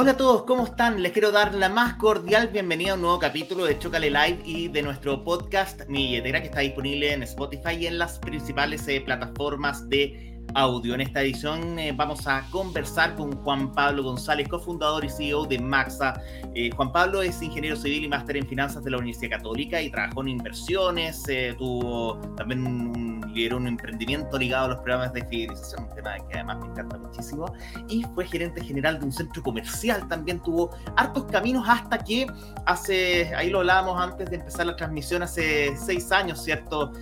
Hola a todos, ¿cómo están? Les quiero dar la más cordial bienvenida a un nuevo capítulo de Chocale Live y de nuestro podcast Mi Billetera que está disponible en Spotify y en las principales eh, plataformas de audio. En esta edición eh, vamos a conversar con Juan Pablo González, cofundador y CEO de Maxa. Eh, Juan Pablo es ingeniero civil y máster en finanzas de la Universidad Católica y trabajó en inversiones, eh, tuvo también un, lideró un emprendimiento ligado a los programas de fidelización, un tema que además me encanta muchísimo, y fue gerente general de un centro comercial, también tuvo hartos caminos hasta que hace, ahí lo hablábamos antes de empezar la transmisión, hace seis años, ¿cierto?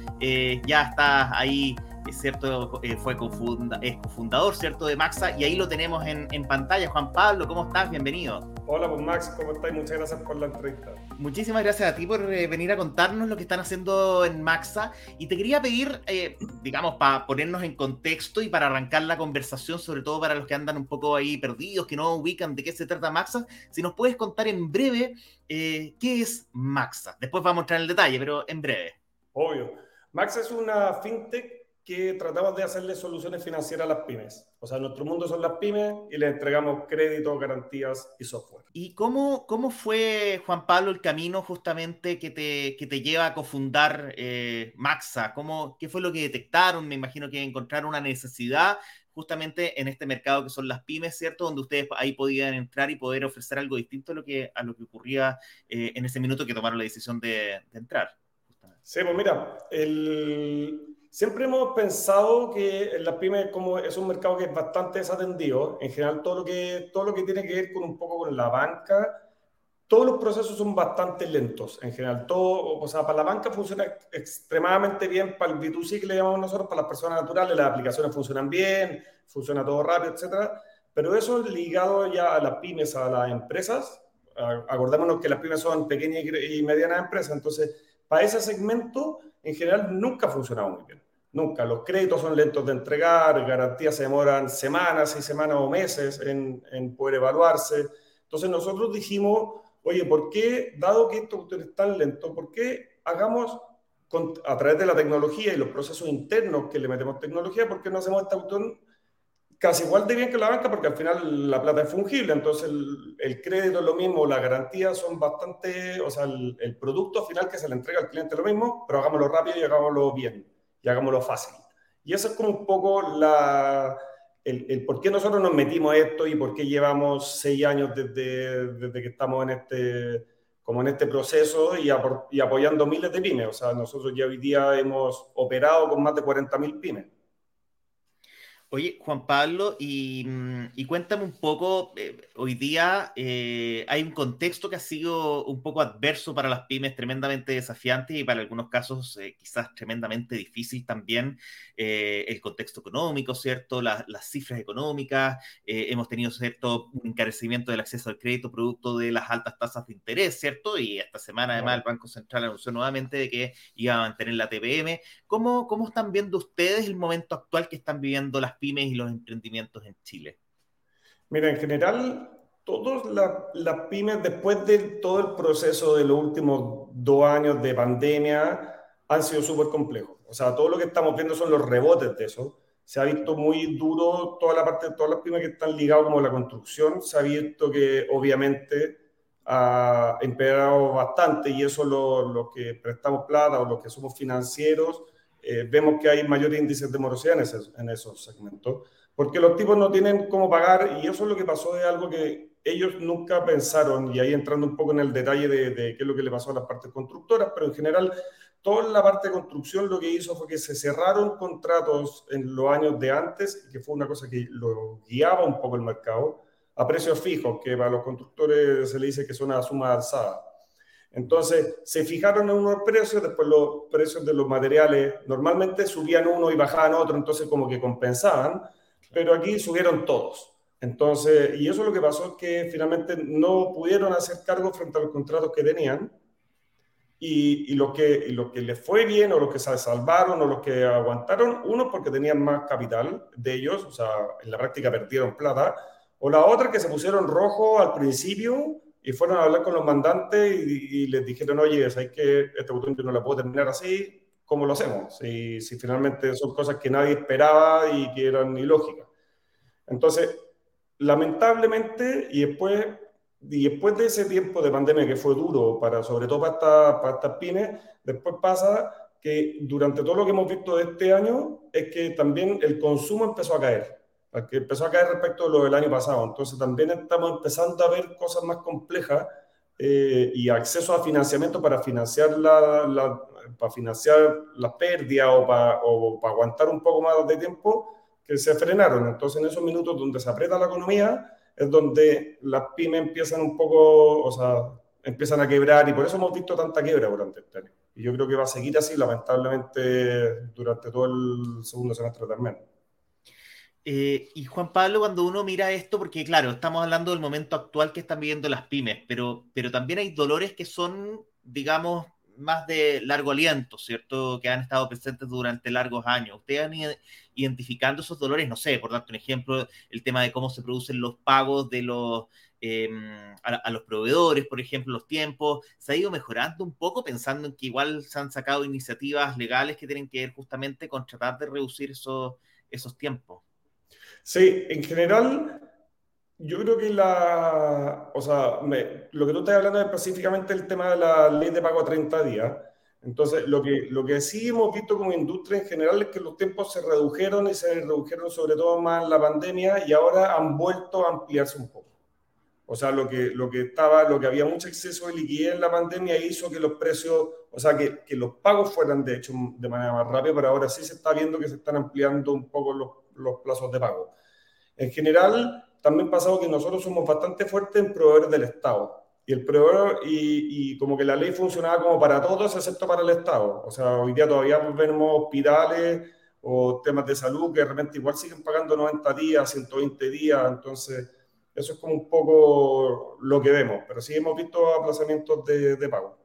ya está ahí ¿cierto? Eh, fue cofunda, es cofundador, ¿cierto? De Maxa y ahí lo tenemos en, en, pantalla. Juan Pablo, ¿cómo estás? Bienvenido. Hola, pues Max, ¿cómo estás? Muchas gracias por la entrevista. Muchísimas gracias a ti por eh, venir a contarnos lo que están haciendo en Maxa. Y te quería pedir, eh, digamos, para ponernos en contexto y para arrancar la conversación, sobre todo para los que andan un poco ahí perdidos, que no ubican de qué se trata Maxa, si nos puedes contar en breve qué es Maxa. Después vamos a entrar en el detalle, pero en breve. Obvio. Maxa es una fintech que tratamos de hacerle soluciones financieras a las pymes. O sea, nuestro mundo son las pymes y les entregamos créditos, garantías y software. ¿Y cómo, cómo fue, Juan Pablo, el camino justamente que te, que te lleva a cofundar eh, Maxa? ¿Cómo, ¿Qué fue lo que detectaron? Me imagino que encontraron una necesidad justamente en este mercado que son las pymes, ¿cierto? Donde ustedes ahí podían entrar y poder ofrecer algo distinto a lo que, a lo que ocurría eh, en ese minuto que tomaron la decisión de, de entrar. Sí, pues mira, el, Siempre hemos pensado que la pyme como es un mercado que es bastante desatendido. En general, todo lo que, todo lo que tiene que ver con un poco con la banca, todos los procesos son bastante lentos. En general, todo, o sea, para la banca funciona extremadamente bien, para el B2C que le llamamos nosotros, para las personas naturales, las aplicaciones funcionan bien, funciona todo rápido, etcétera. Pero eso es ligado ya a las pymes, a las empresas. Acordémonos que las pymes son pequeñas y medianas empresas, entonces, para ese segmento en general nunca ha funcionado muy bien. Nunca. Los créditos son lentos de entregar, garantías se demoran semanas y semanas o meses en, poder evaluarse. Entonces nosotros dijimos, oye, ¿por qué, dado que esto es tan lento, por qué hagamos a través de la tecnología y los procesos internos que le metemos tecnología, ¿por qué no hacemos este botón casi igual de bien que la banca? Porque al final la plata es fungible, entonces el, crédito es lo mismo, las garantías son bastante, o sea, el, el producto final que se le entrega al cliente es lo mismo, pero hagámoslo rápido y hagámoslo bien y hagámoslo fácil. Y eso es como un poco la, el, el, por qué nosotros nos metimos a esto y por qué llevamos seis años desde, desde que estamos en este, como en este proceso y, apoyando miles de pymes. O sea, nosotros ya hoy día hemos operado con más de 40.000 pymes. Oye, Juan Pablo, y, mm, y cuéntame un poco, eh, hoy día eh, hay un contexto que ha sido un poco adverso para las pymes, tremendamente desafiante y para algunos casos eh, quizás tremendamente difícil también, eh, el contexto económico, ¿cierto? La, las cifras económicas, eh, hemos tenido, ¿cierto? Un encarecimiento del acceso al crédito producto de las altas tasas de interés, ¿cierto? Y esta semana además el Banco Central anunció nuevamente de que iba a mantener la TPM. ¿Cómo, cómo están viendo ustedes el momento actual que están viviendo las pymes y los emprendimientos en Chile? Mira, en general, todas las la pymes, después de todo el proceso de los últimos dos años de pandemia, han sido súper complejos. O sea, todo lo que estamos viendo son los rebotes de eso. Se ha visto muy duro toda la parte de todas las pymes que están ligadas como la construcción. Se ha visto que obviamente ha empeorado bastante y eso los lo que prestamos plata o los que somos financieros eh, vemos que hay mayores índices de morosidad en, ese, en, esos segmentos, porque los tipos no tienen cómo pagar y eso es lo que pasó de algo que ellos nunca pensaron, y ahí entrando un poco en el detalle de, de qué es lo que le pasó a las partes constructoras, pero en general toda la parte de construcción lo que hizo fue que se cerraron contratos en los años de antes, que fue una cosa que lo guiaba un poco el mercado, a precios fijos, que para los constructores se le dice que son a suma alzada. Entonces, se fijaron en unos precios, después los precios de los materiales normalmente subían uno y bajaban otro, entonces como que compensaban, pero aquí subieron todos. Entonces, y eso lo que pasó es que finalmente no pudieron hacer cargo frente a los contratos que tenían, y, y, lo que, lo que les fue bien, o los que se salvaron, o los que aguantaron, uno porque tenían más capital de ellos, o sea, en la práctica perdieron plata, o la otra que se pusieron rojo al principio y fueron a hablar con los mandantes y, y les dijeron, oye, ¿sabes que este botón yo no la puedo terminar así? ¿Cómo lo hacemos? Si, si finalmente son cosas que nadie esperaba y que eran ilógicas. Entonces, lamentablemente, y después, y después de ese tiempo de pandemia que fue duro, para, sobre todo para, esta, para estas pymes, después pasa que durante todo lo que hemos visto de este año es que también el consumo empezó a caer, que empezó a caer respecto a lo del año pasado. Entonces también estamos empezando a ver cosas más complejas eh, y acceso a financiamiento para financiar la, para financiar las pérdidas o para, o para aguantar un poco más de tiempo que se frenaron. Entonces, en esos minutos donde se aprieta la economía, es donde las pymes empiezan un poco, o sea, empiezan a quebrar y por eso hemos visto tanta quiebra durante este año. Y yo creo que va a seguir así, lamentablemente, durante todo el segundo semestre también. Eh, y Juan Pablo, cuando uno mira esto, porque claro, estamos hablando del momento actual que están viviendo las pymes, pero, pero también hay dolores que son, digamos, más de largo aliento, ¿cierto? Que han estado presentes durante largos años. Ustedes han ido identificando esos dolores, no sé, por darte un ejemplo, el tema de cómo se producen los pagos de los, em, a, los proveedores, por ejemplo, los tiempos, se ha ido mejorando un poco pensando en que igual se han sacado iniciativas legales que tienen que ver justamente con tratar de reducir esos, esos tiempos. Sí, en general, yo creo que la, o sea, lo que tú estás hablando es específicamente el tema de la ley de pago a 30 días. Entonces, lo que, lo que sí hemos visto como industria en general es que los tiempos se redujeron y se redujeron sobre todo más en la pandemia y ahora han vuelto a ampliarse un poco. O sea, lo que, lo que estaba, lo que había mucho exceso de liquidez en la pandemia hizo que los precios, o sea, que, que los pagos fueran de hecho de manera más rápida, pero ahora sí se está viendo que se están ampliando un poco los, los plazos de pago. En general, también pasado que nosotros somos bastante fuertes en proveedores del Estado. Y el proveedor, y, como que la ley funcionaba como para todos, excepto para el Estado. O sea, hoy día todavía vemos hospitales o temas de salud que de repente igual siguen pagando 90 días, 120 días. Entonces, eso es como un poco lo que vemos. Pero sí hemos visto aplazamientos de, de pago.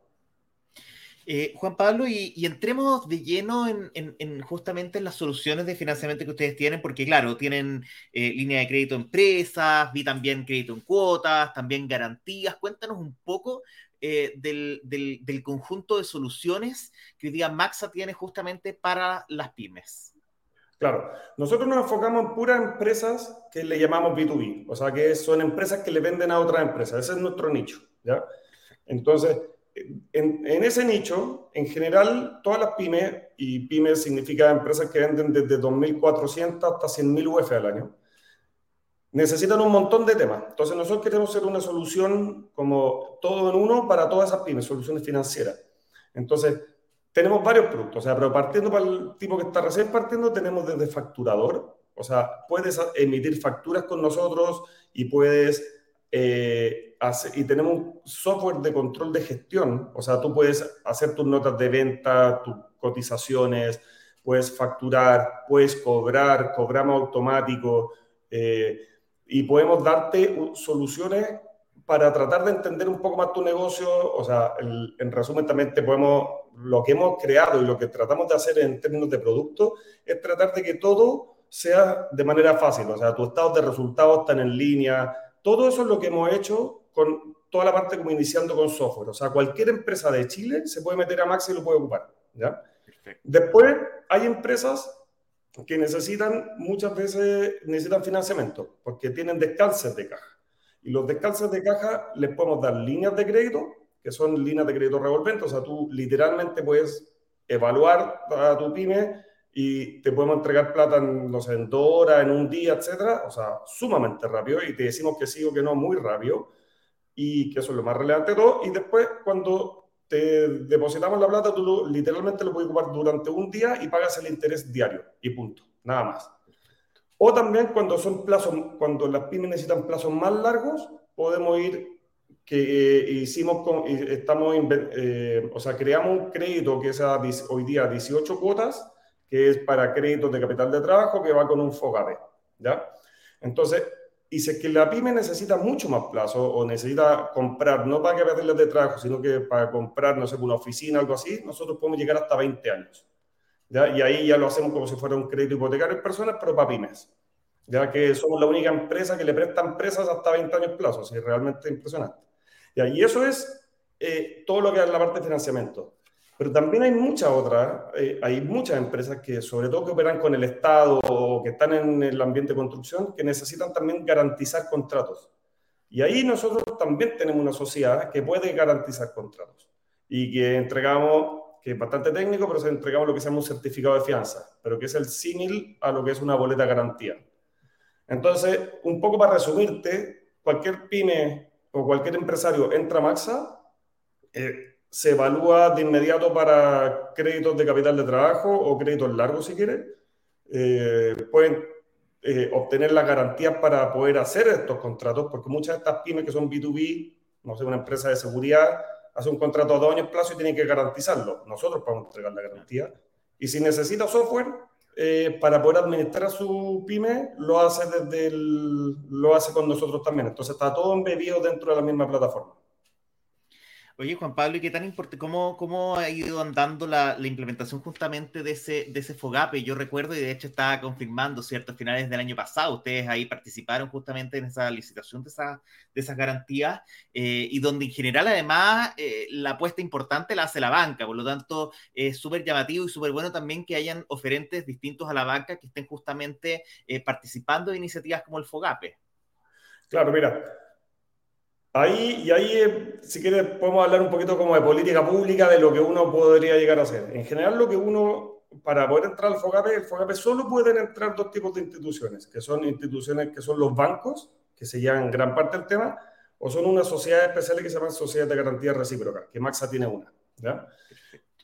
Eh, Juan Pablo, y, entremos de lleno en, justamente en las soluciones de financiamiento que ustedes tienen, porque claro, tienen eh, línea de crédito empresas, vi también crédito en cuotas, también garantías. Cuéntanos un poco eh, del, conjunto de soluciones que hoy día Maxa tiene justamente para las pymes. Claro, nosotros nos enfocamos en puras empresas que le llamamos B2B, o sea que son empresas que le venden a otras empresas, ese es nuestro nicho, ¿ya? Entonces, en, ese nicho, en general, todas las pymes, y pymes significa empresas que venden desde 2.400 hasta 100.000 UF al año, necesitan un montón de temas. Entonces, nosotros queremos ser una solución como todo en uno para todas esas pymes, soluciones financieras. Entonces, tenemos varios productos, o sea, pero partiendo para el tipo que está recién partiendo, tenemos desde facturador, o sea, puedes emitir facturas con nosotros y puedes eh, y tenemos un software de control de gestión, o sea, tú puedes hacer tus notas de venta, tus cotizaciones, puedes facturar, puedes cobrar, cobramos automático eh, y podemos darte soluciones para tratar de entender un poco más tu negocio, o sea, en resumen también te podemos, lo que hemos creado y lo que tratamos de hacer en términos de producto es tratar de que todo sea de manera fácil, o sea, tus estados de resultados están en línea, todo eso es lo que hemos hecho con toda la parte como iniciando con software. O sea, cualquier empresa de Chile se puede meter a Max y lo puede ocupar. ¿ya? Después hay empresas que necesitan, muchas veces necesitan financiamiento porque tienen descalces de caja. Y los descalces de caja les podemos dar líneas de crédito, que son líneas de crédito revolventes. O sea, tú literalmente puedes evaluar a tu pyme y te podemos entregar plata en, no sé, en dos horas, en un día, etcétera, o sea, sumamente rápido y te decimos que sí o que no muy rápido y que eso es lo más relevante de todo y después cuando te depositamos la plata tú literalmente lo puedes ocupar durante un día y pagas el interés diario y punto, nada más. O también cuando son plazos, cuando las pymes necesitan plazos más largos, podemos ir que eh, hicimos, con, estamos, eh, o sea, creamos un crédito que sea hoy día 18 cuotas que es para créditos de capital de trabajo, que va con un FOGAPE, ¿ya? Entonces, y si es que la pyme necesita mucho más plazo o necesita comprar, no para capitales de trabajo, sino que para comprar, no sé, una oficina, algo así, nosotros podemos llegar hasta 20 años. ¿ya? Y ahí ya lo hacemos como si fuera un crédito hipotecario en personas, pero para pymes. Ya que somos la única empresa que le presta empresas hasta 20 años plazo, es realmente impresionante. ¿ya? Y eso es eh, todo lo que es la parte de financiamiento. Pero también hay muchas otras, eh, hay muchas empresas que, sobre todo que operan con el Estado o que están en el ambiente de construcción, que necesitan también garantizar contratos. Y ahí nosotros también tenemos una sociedad que puede garantizar contratos y que entregamos, que es bastante técnico, pero se entregamos lo que se llama un certificado de fianza, pero que es el símil a lo que es una boleta garantía. Entonces, un poco para resumirte, cualquier pyme o cualquier empresario entra a Maxa, eh, se evalúa de inmediato para créditos de capital de trabajo o créditos largos si quiere. Eh, pueden eh, obtener las garantías para poder hacer estos contratos, porque muchas de estas pymes que son B2B, no sé, una empresa de seguridad, hace un contrato a dos años plazo y tiene que garantizarlo. Nosotros podemos entregar la garantía. Y si necesita software eh, para poder administrar su pyme, lo hace, desde lo hace con nosotros también. Entonces está todo embebido dentro de la misma plataforma. Oye, Juan Pablo, ¿y qué tan importante, cómo, cómo ha ido andando la, implementación justamente de ese, de ese FOGAPE? Yo recuerdo, y de hecho estaba confirmando, ¿cierto? A finales del año pasado, ustedes ahí participaron justamente en esa licitación de, esa, de esas garantías, eh, y donde en general, además, eh, la apuesta importante la hace la banca, por lo tanto, es súper llamativo y súper bueno también que hayan oferentes distintos a la banca que estén justamente eh, participando de iniciativas como el FOGAPE. Claro, mira, Ahí, y ahí, eh, si quieres, podemos hablar un poquito como de política pública, de lo que uno podría llegar a hacer. En general, lo que uno, para poder entrar al FOGAPE, el FOGAPE solo pueden entrar dos tipos de instituciones, que son instituciones que son los bancos, que se llevan gran parte del tema, o son unas sociedades especiales que se llaman sociedades de garantía recíproca, que Maxa tiene una. ¿ya?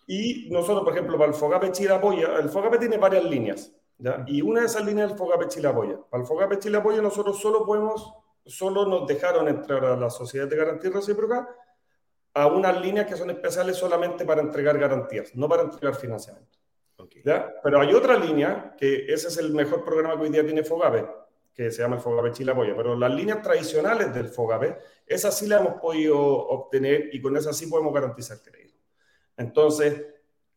Y nosotros, por ejemplo, para el FOGAPE Chile Apoya, el FOGAPE tiene varias líneas, ¿ya? y una de esas líneas es el FOGAPE Chile Apoya. Para el FOGAPE Chile Apoya nosotros solo podemos solo nos dejaron entrar a la sociedad de garantía recíproca a unas líneas que son especiales solamente para entregar garantías, no para entregar financiamiento. ¿Ya? Pero hay otra línea, que ese es el mejor programa que hoy día tiene Fogape, que se llama el Fogape Chile Apoya, pero las líneas tradicionales del Fogape, esas sí las hemos podido obtener y con esas sí podemos garantizar crédito. Entonces,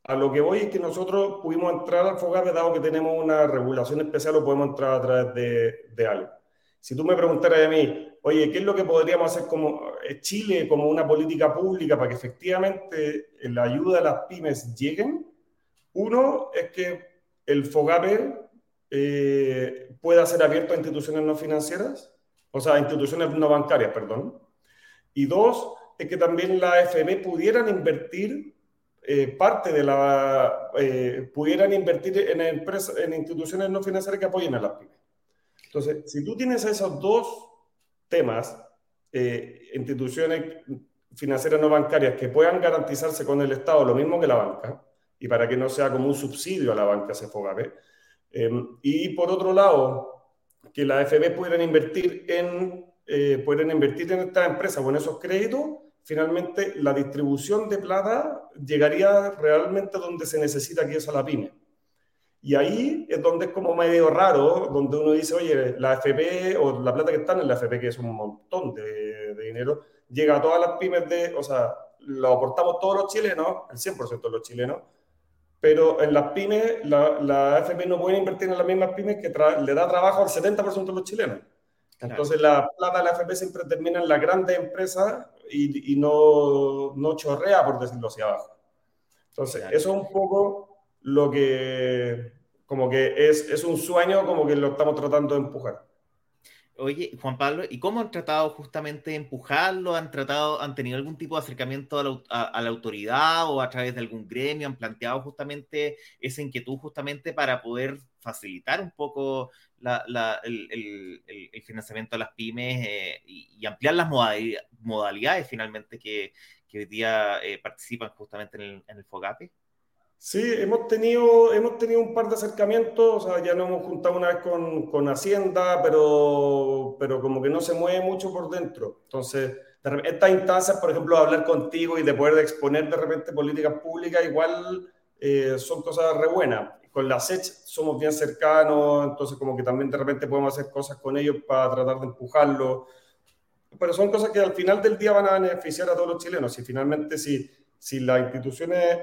a lo que voy es que nosotros pudimos entrar al Fogape, dado que tenemos una regulación especial, o podemos entrar a través de, de algo. Si tú me preguntaras a mí, oye, ¿qué es lo que podríamos hacer como eh, Chile, como una política pública para que efectivamente la ayuda a las pymes lleguen? Uno es que el FOGAPE eh, pueda ser abierto a instituciones no financieras, o sea, a instituciones no bancarias, perdón. Y dos, es que también la AFB pudieran invertir eh, parte de la, pudieran invertir en, empresas, en instituciones no financieras que apoyen a las pymes. Entonces, si tú tienes esos dos temas, eh, instituciones financieras no bancarias que puedan garantizarse con el Estado lo mismo que la banca, y para que no sea como un subsidio a la banca ese FOGAPE, em, y por otro lado, que la AFB pudieran invertir en, eh, invertir en estas empresas con esos créditos, finalmente la distribución de plata llegaría realmente donde se necesita que eso la pyme. Y ahí es donde es como medio raro, donde uno dice, oye, la FP o la plata que está en la FP, que es un montón de, dinero, llega a todas las pymes de, o sea, lo aportamos todos los chilenos, el 100% de los chilenos, pero en las pymes, la, la AFP no puede invertir en las mismas pymes que le da trabajo al 70% de los chilenos. Entonces la plata de la AFP siempre termina en las grandes empresas y, y no, no, chorrea, por decirlo hacia abajo. Entonces, eso es un poco lo que como que es, es un sueño como que lo estamos tratando de empujar. Oye, Juan Pablo, ¿y cómo han tratado justamente de empujarlo? ¿Han tratado, han tenido algún tipo de acercamiento a la, a, la, autoridad o a través de algún gremio? ¿Han planteado justamente esa inquietud justamente para poder facilitar un poco la, la, el, el, financiamiento a las pymes eh, y, ampliar las modalidades, finalmente que, que hoy día eh, participan justamente en el, en el FOGAPE? Sí, hemos tenido, hemos tenido un par de acercamientos, o sea, ya nos hemos juntado una vez con, con Hacienda, pero, pero como que no se mueve mucho por dentro. Entonces, estas instancias, por ejemplo, de hablar contigo y de poder exponer de repente políticas públicas, igual eh, son cosas re buenas. Con la SECH somos bien cercanos, entonces como que también de repente podemos hacer cosas con ellos para tratar de empujarlo. Pero son cosas que al final del día van a beneficiar a todos los chilenos. Y finalmente, si, si las instituciones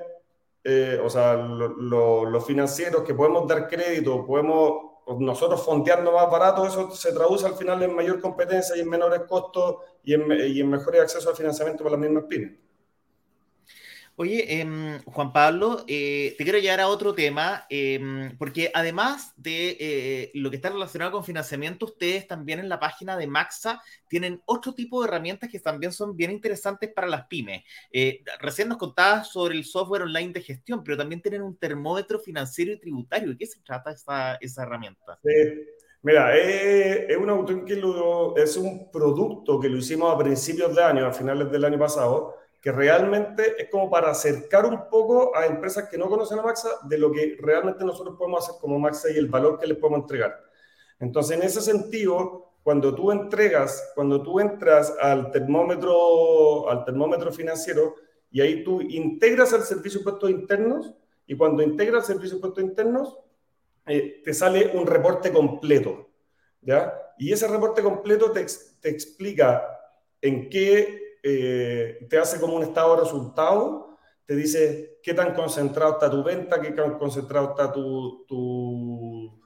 eh, o sea, los financieros que podemos dar crédito, podemos nosotros fondearnos más barato, eso se traduce al final en mayor competencia y en menores costos y en, y mejores acceso al financiamiento para las mismas pymes. Oye, em, Juan Pablo, eh, te quiero llevar a otro tema, em, porque además de eh, lo que está relacionado con financiamiento, ustedes también en la página de Maxa tienen otro tipo de herramientas que también son bien interesantes para las pymes. Eh, recién nos contabas sobre el software online de gestión, pero también tienen un termómetro financiero y tributario. ¿De qué se trata esa, esa herramienta? Mira, es, un que es un producto que lo hicimos a principios de año, a finales del año pasado, que realmente es como para acercar un poco a empresas que no conocen a Maxa de lo que realmente nosotros podemos hacer como Maxa y el valor que les podemos entregar. Entonces, en ese sentido, cuando tú entregas, cuando tú entras al termómetro, al termómetro financiero y ahí tú integras el servicio de impuestos internos y cuando integras el servicio de impuestos internos, eh, te sale un reporte completo, ¿ya? Y ese reporte completo te, te explica en qué eh, te hace como un estado de resultado, te dice qué tan concentrado está tu venta, qué tan concentrado está tu,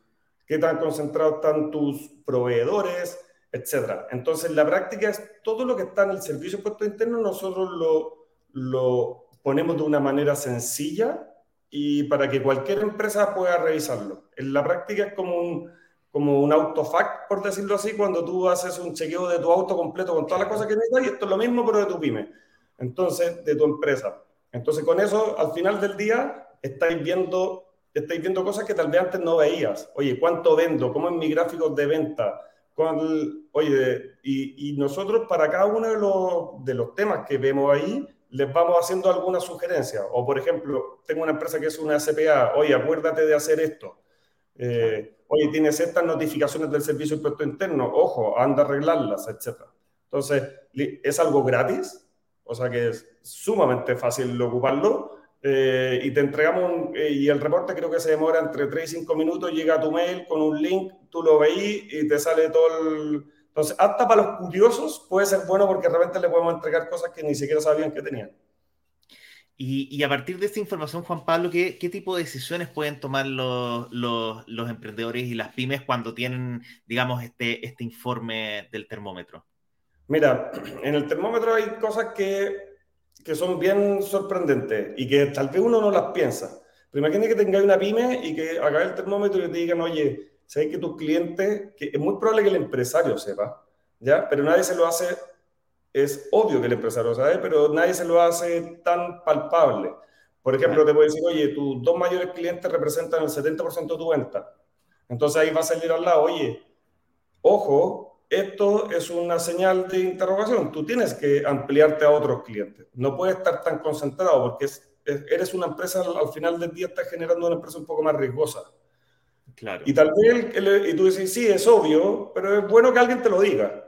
qué tan concentrado están tus proveedores, etcétera. Entonces, la práctica es todo lo que está en el servicio de puesto interno, nosotros lo, lo ponemos de una manera sencilla y para que cualquier empresa pueda revisarlo. En la práctica es como un, como un autofact, por decirlo así, cuando tú haces un chequeo de tu auto completo con todas las cosas que necesitas, y esto es lo mismo, pero de tu pyme. Entonces, de tu empresa. Entonces, con eso, al final del día, estáis viendo, estáis viendo cosas que tal vez antes no veías. Oye, ¿cuánto vendo? ¿Cómo es mi gráfico de venta? oye, y, y, nosotros para cada uno de los, de los temas que vemos ahí, les vamos haciendo alguna sugerencia. O, por ejemplo, tengo una empresa que es una SPA, oye, acuérdate de hacer esto. Eh, oye, tienes estas notificaciones del servicio de impuesto interno, ojo, anda a arreglarlas, etc. Entonces, es algo gratis, o sea que es sumamente fácil ocuparlo. Eh, y te entregamos eh, y el reporte creo que se demora entre 3 y 5 minutos, llega a tu mail con un link, tú lo veís y te sale todo el... Entonces, hasta para los curiosos puede ser bueno porque de repente le podemos entregar cosas que ni siquiera sabían que tenían. Y, a partir de esta información, Juan Pablo, ¿qué, tipo de decisiones pueden tomar los, emprendedores y las pymes cuando tienen, digamos, este, este informe del termómetro? Mira, en el termómetro hay cosas que, son bien sorprendentes y que tal vez uno no las piensa. Pero imagínate que tengáis una pyme y que haga el termómetro y te digan, oye, sabes que tus clientes, que es muy probable que el empresario sepa, ¿ya? Pero nadie se lo hace es obvio que el empresario sabe, pero nadie se lo hace tan palpable. Por ejemplo, te puede decir, oye, tus dos mayores clientes representan el 70% de tu venta. Entonces ahí va a salir al lado, oye, ojo, esto es una señal de interrogación. Tú tienes que ampliarte a otros clientes. No puedes estar tan concentrado porque eres una empresa, al final del día estás generando una empresa un poco más riesgosa. Claro. Y tal vez, y tú dices, sí, es obvio, pero es bueno que alguien te lo diga.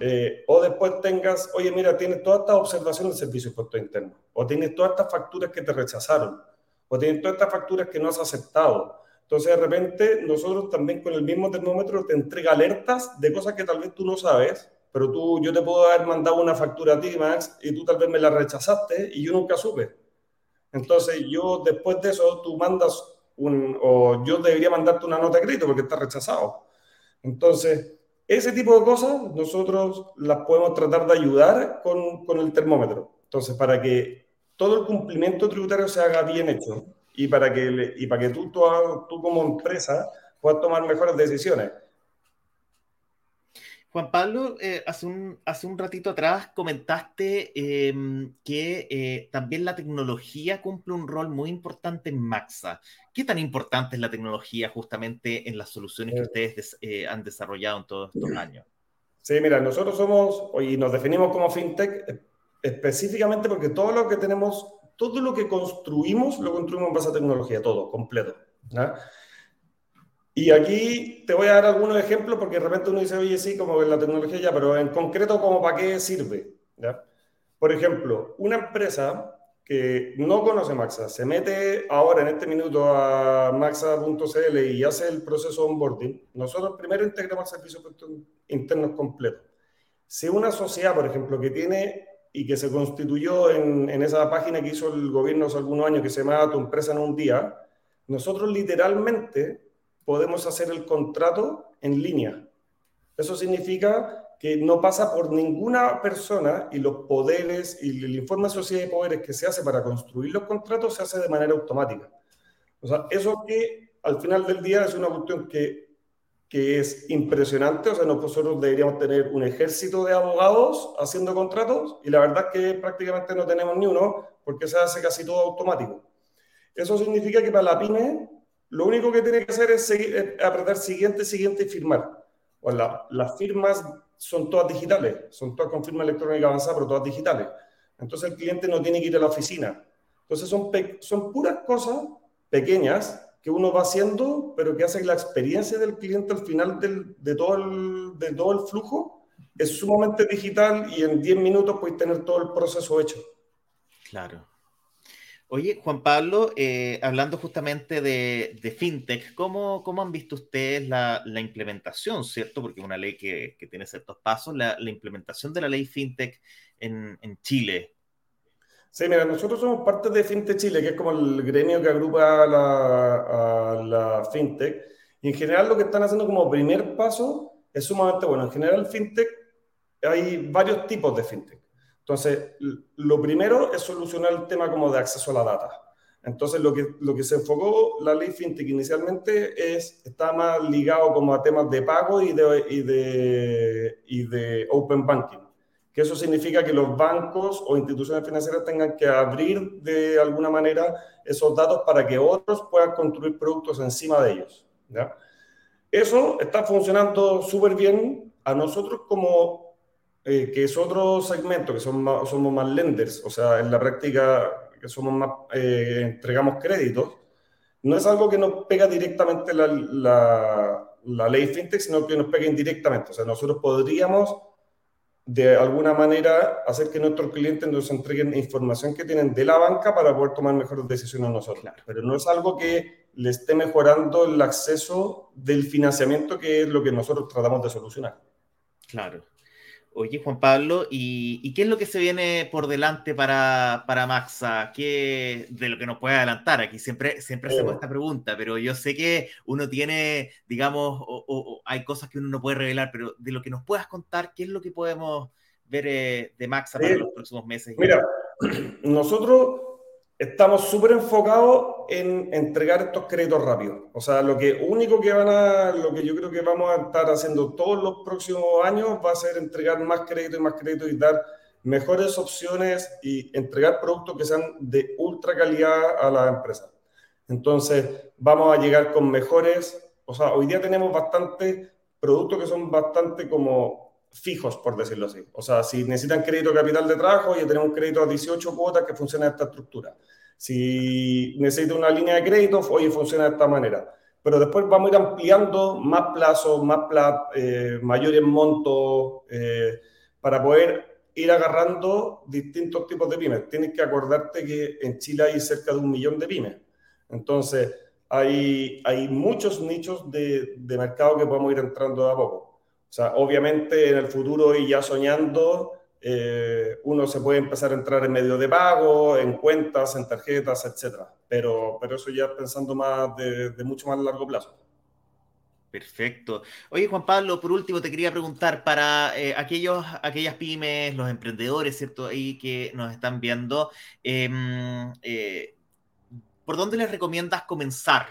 Eh, o después tengas, oye, mira, tienes todas estas observaciones del servicio de impuesto interno, o tienes todas estas facturas que te rechazaron, o tienes todas estas facturas que no has aceptado. Entonces, de repente, nosotros también con el mismo termómetro te entrega alertas de cosas que tal vez tú no sabes, pero tú, yo te puedo haber mandado una factura a ti, Max, y tú tal vez me la rechazaste y yo nunca supe. Entonces, yo después de eso, tú mandas un, o yo debería mandarte una nota de crédito porque está rechazado. Entonces, ese tipo de cosas nosotros las podemos tratar de ayudar con, con el termómetro. Entonces, para que todo el cumplimiento tributario se haga bien hecho y para que, y para que tú, tú, tú como empresa puedas tomar mejores decisiones. Juan Pablo, eh, hace, un, hace un ratito atrás comentaste em, que eh, también la tecnología cumple un rol muy importante en Maxa. ¿Qué tan importante es la tecnología justamente en las soluciones que eh. ustedes han desarrollado en todos estos años? Sí, mira, nosotros somos, y nos definimos como fintech específicamente porque todo lo que tenemos, todo lo que construimos, lo construimos en base a tecnología, todo, completo. ¿no? Y aquí te voy a dar algunos ejemplos porque de repente uno dice, oye, sí, como la tecnología ya, pero en concreto, ¿cómo para qué sirve? ¿Ya? Por ejemplo, una empresa que no conoce Maxa, se mete ahora en este minuto a maxa.cl y hace el proceso onboarding, nosotros primero integramos el servicio internos completo. Si una sociedad, por ejemplo, que tiene y que se constituyó en, en esa página que hizo el gobierno hace algunos años que se llama Tu empresa en un día, nosotros literalmente podemos hacer el contrato en línea. Eso significa que no pasa por ninguna persona y los poderes y el informe de sociedad de poderes que se hace para construir los contratos se hace de manera automática. O sea, eso que al final del día es una cuestión que, que es impresionante. O sea, nosotros deberíamos tener un ejército de abogados haciendo contratos y la verdad es que prácticamente no tenemos ni uno porque se hace casi todo automático. Eso significa que para la pyme lo único que tiene que hacer es, seguir, apretar siguiente, siguiente y firmar. O las firmas son todas digitales, son todas con firma electrónica avanzada, pero todas digitales. Entonces el cliente no tiene que ir a la oficina. Entonces son, son puras cosas pequeñas que uno va haciendo, pero que hacen la experiencia del cliente al final del, de, todo el, de todo el flujo es sumamente digital y en 10 minutos puedes tener todo el proceso hecho. Claro. Oye, Juan Pablo, eh, hablando justamente de, FinTech, ¿cómo, ¿cómo, han visto ustedes la, implementación, cierto? Porque es una ley que, tiene ciertos pasos, la, implementación de la ley FinTech en, Chile. Sí, mira, nosotros somos parte de FinTech Chile, que es como el gremio que agrupa a la, FinTech. Y en general lo que están haciendo como primer paso es sumamente bueno. En general, FinTech, hay varios tipos de FinTech. Entonces, lo primero es solucionar el tema como de acceso a la data. Entonces, lo que, lo que se enfocó la ley FinTech inicialmente es, está más ligado como a temas de pago y de, y de, y de Open Banking. Que eso significa que los bancos o instituciones financieras tengan que abrir de alguna manera esos datos para que otros puedan construir productos encima de ellos. Eso está funcionando súper bien. A nosotros como eh, que es otro segmento, que somos más lenders, o sea, en la práctica que somos más, eh, entregamos créditos, no es algo que nos pega directamente la, la, ley fintech, sino que nos pega indirectamente. O sea, nosotros podríamos de alguna manera hacer que nuestros clientes nos entreguen información que tienen de la banca para poder tomar mejores decisiones nosotros. Pero no es algo que le esté mejorando el acceso del financiamiento, que es lo que nosotros tratamos de solucionar. Claro. Oye, Juan Pablo, ¿y, qué es lo que se viene por delante para, para Maxa? ¿Qué de lo que nos puede adelantar? Aquí siempre, siempre hacemos esta pregunta, pero yo sé que uno tiene, digamos, o, hay cosas que uno no puede revelar, pero de lo que nos puedas contar, ¿qué es lo que podemos ver eh, de Maxa para los próximos meses? Mira, nosotros estamos súper enfocados en entregar estos créditos rápidos. O sea, lo que único que van a, lo que yo creo que vamos a estar haciendo todos los próximos años va a ser entregar más crédito y más crédito y dar mejores opciones y entregar productos que sean de ultra calidad a la empresa. Entonces, vamos a llegar con mejores, o sea, hoy día tenemos bastante productos que son bastante como fijos, por decirlo así. O sea, si necesitan crédito capital de trabajo, ya tenemos crédito a 18 cuotas que funciona esta estructura. Si necesito una línea de crédito, oye, funciona de esta manera. Pero después vamos a ir ampliando más plazos, más eh, mayores montos, eh, para poder ir agarrando distintos tipos de pymes. Tienes que acordarte que en Chile hay cerca de un millón de pymes. Entonces, hay, hay muchos nichos de, de mercado que podemos ir entrando de a poco. O sea, obviamente en el futuro y ya soñando, eh, uno se puede empezar a entrar en medio de pago, en cuentas, en tarjetas, etcétera. Pero, pero eso ya pensando más de, mucho más largo plazo. Perfecto. Oye, Juan Pablo, por último te quería preguntar para eh, aquellos, aquellas pymes, los emprendedores, ¿cierto? Ahí que nos están viendo, em, eh, ¿por dónde les recomiendas comenzar?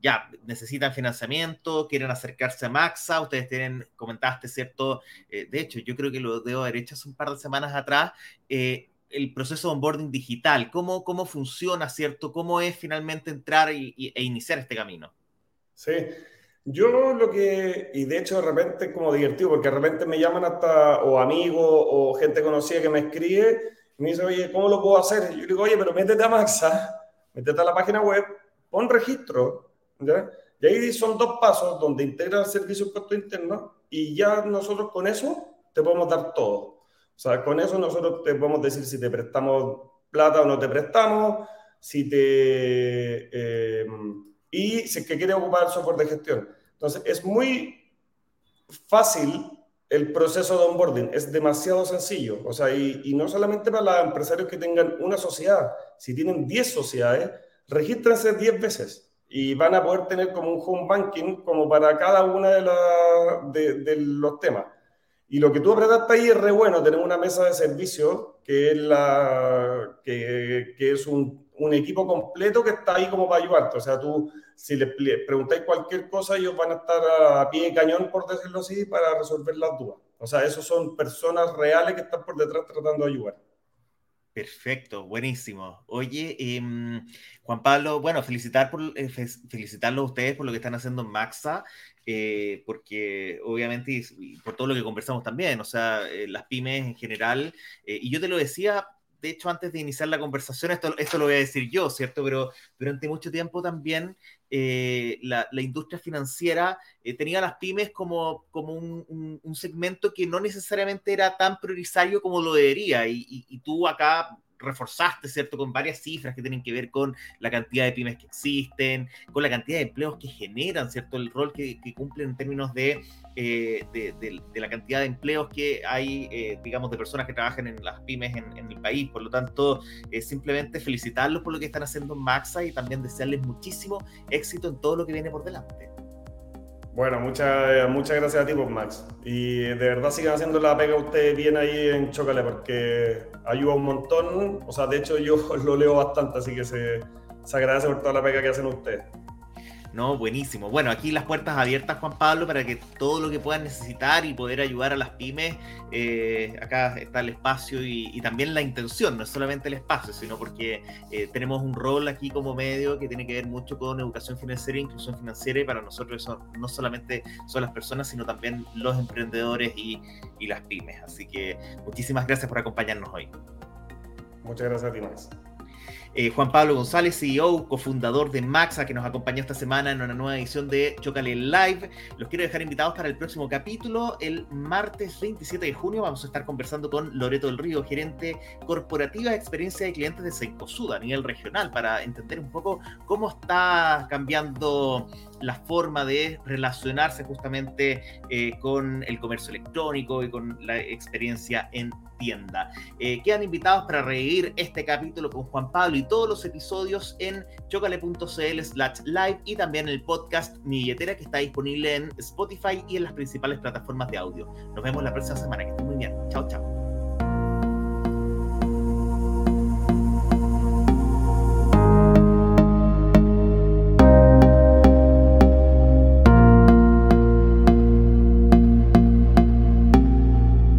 ya necesitan financiamiento, quieren acercarse a Maxa, ustedes tienen, comentaste, ¿cierto? Eh, de hecho, yo creo que lo debo haber hecho hace un par de semanas atrás, eh, el proceso de onboarding digital, ¿cómo, cómo funciona, ¿cierto? ¿Cómo es finalmente entrar y, e iniciar este camino? Sí, yo lo que, y de hecho de repente es como divertido, porque de repente me llaman hasta o amigos o gente conocida que me escribe y me dice, oye, ¿cómo lo puedo hacer? Y yo digo, oye, pero métete a Maxa, métete a la página web, pon registro y ahí son dos pasos donde integra el servicio de impuesto interno y ya nosotros con eso te podemos dar todo. O sea, con eso nosotros te podemos decir si te prestamos plata o no te prestamos, si te... Eh, y si es que quiere ocupar el software de gestión. Entonces, es muy fácil el proceso de onboarding, es demasiado sencillo. O sea, y, no solamente para los empresarios que tengan una sociedad, si tienen 10 sociedades, regístrense 10 veces y van a poder tener como un home banking como para cada una de, los temas. Y lo que tú apretaste ahí es re bueno. Tenemos una mesa de servicio que es un, un, equipo completo que está ahí como para ayudarte. O sea, tú, si le preguntáis cualquier cosa, ellos van a estar a pie de cañón, por decirlo así, para resolver las dudas. O sea, esos son personas reales que están por detrás tratando de ayudar. Perfecto, buenísimo. Oye, eh, Juan Pablo, bueno, felicitar por, eh, a ustedes por lo que están haciendo en Maxa, eh, porque obviamente, por todo lo que conversamos también, o sea, eh, las pymes en general, eh, y yo te lo decía de hecho, antes de iniciar la conversación, esto, esto lo voy a decir yo, ¿cierto? Pero durante mucho tiempo también eh, la, la, industria financiera eh, tenía las pymes como, como un, un, segmento que no necesariamente era tan prioritario como lo debería. Y, y, y tú acá reforzaste, ¿cierto? Con varias cifras que tienen que ver con la cantidad de pymes que existen, con la cantidad de empleos que generan, ¿cierto? El rol que, cumplen en términos de, eh, de, la cantidad de empleos que hay, eh, digamos, de personas que trabajan en las pymes en, en el país. Por lo tanto, eh, simplemente felicitarlos por lo que están haciendo en Maxa y también desearles muchísimo éxito en todo lo que viene por delante. Bueno, muchas, muchas gracias a ti, pues, Max. Y de verdad sigan haciendo la pega ustedes bien ahí en Chocale, porque ayuda un montón. O sea, de hecho yo lo leo bastante, así que se, se agradece por toda la pega que hacen ustedes. No, buenísimo. Bueno, aquí las puertas abiertas, Juan Pablo, para que todo lo que puedan necesitar y poder ayudar a las pymes, eh, acá está el espacio y, también la intención, no es solamente el espacio, sino porque eh, tenemos un rol aquí como medio que tiene que ver mucho con educación financiera e inclusión financiera y para nosotros no solamente son las personas, sino también los emprendedores y, las pymes. Así que muchísimas gracias por acompañarnos hoy. Muchas gracias a. Eh, Juan Pablo González, CEO, cofundador de Maxa, que nos acompañó esta semana en una nueva edición de Chocale Live. Los quiero dejar invitados para el próximo capítulo. El martes 27 de junio vamos a estar conversando con Loreto del Río, gerente corporativa de experiencia de clientes de Sencosud a nivel regional, para entender un poco cómo está cambiando la forma de relacionarse justamente eh, con el comercio electrónico y con la experiencia en tienda. Eh, quedan invitados para revivir este capítulo con Juan Pablo y todos los episodios en chocale.cl slash live y también el podcast Mi que está disponible en Spotify y en las principales plataformas de audio. Nos vemos la próxima semana. Que estén muy bien. Chao, chao.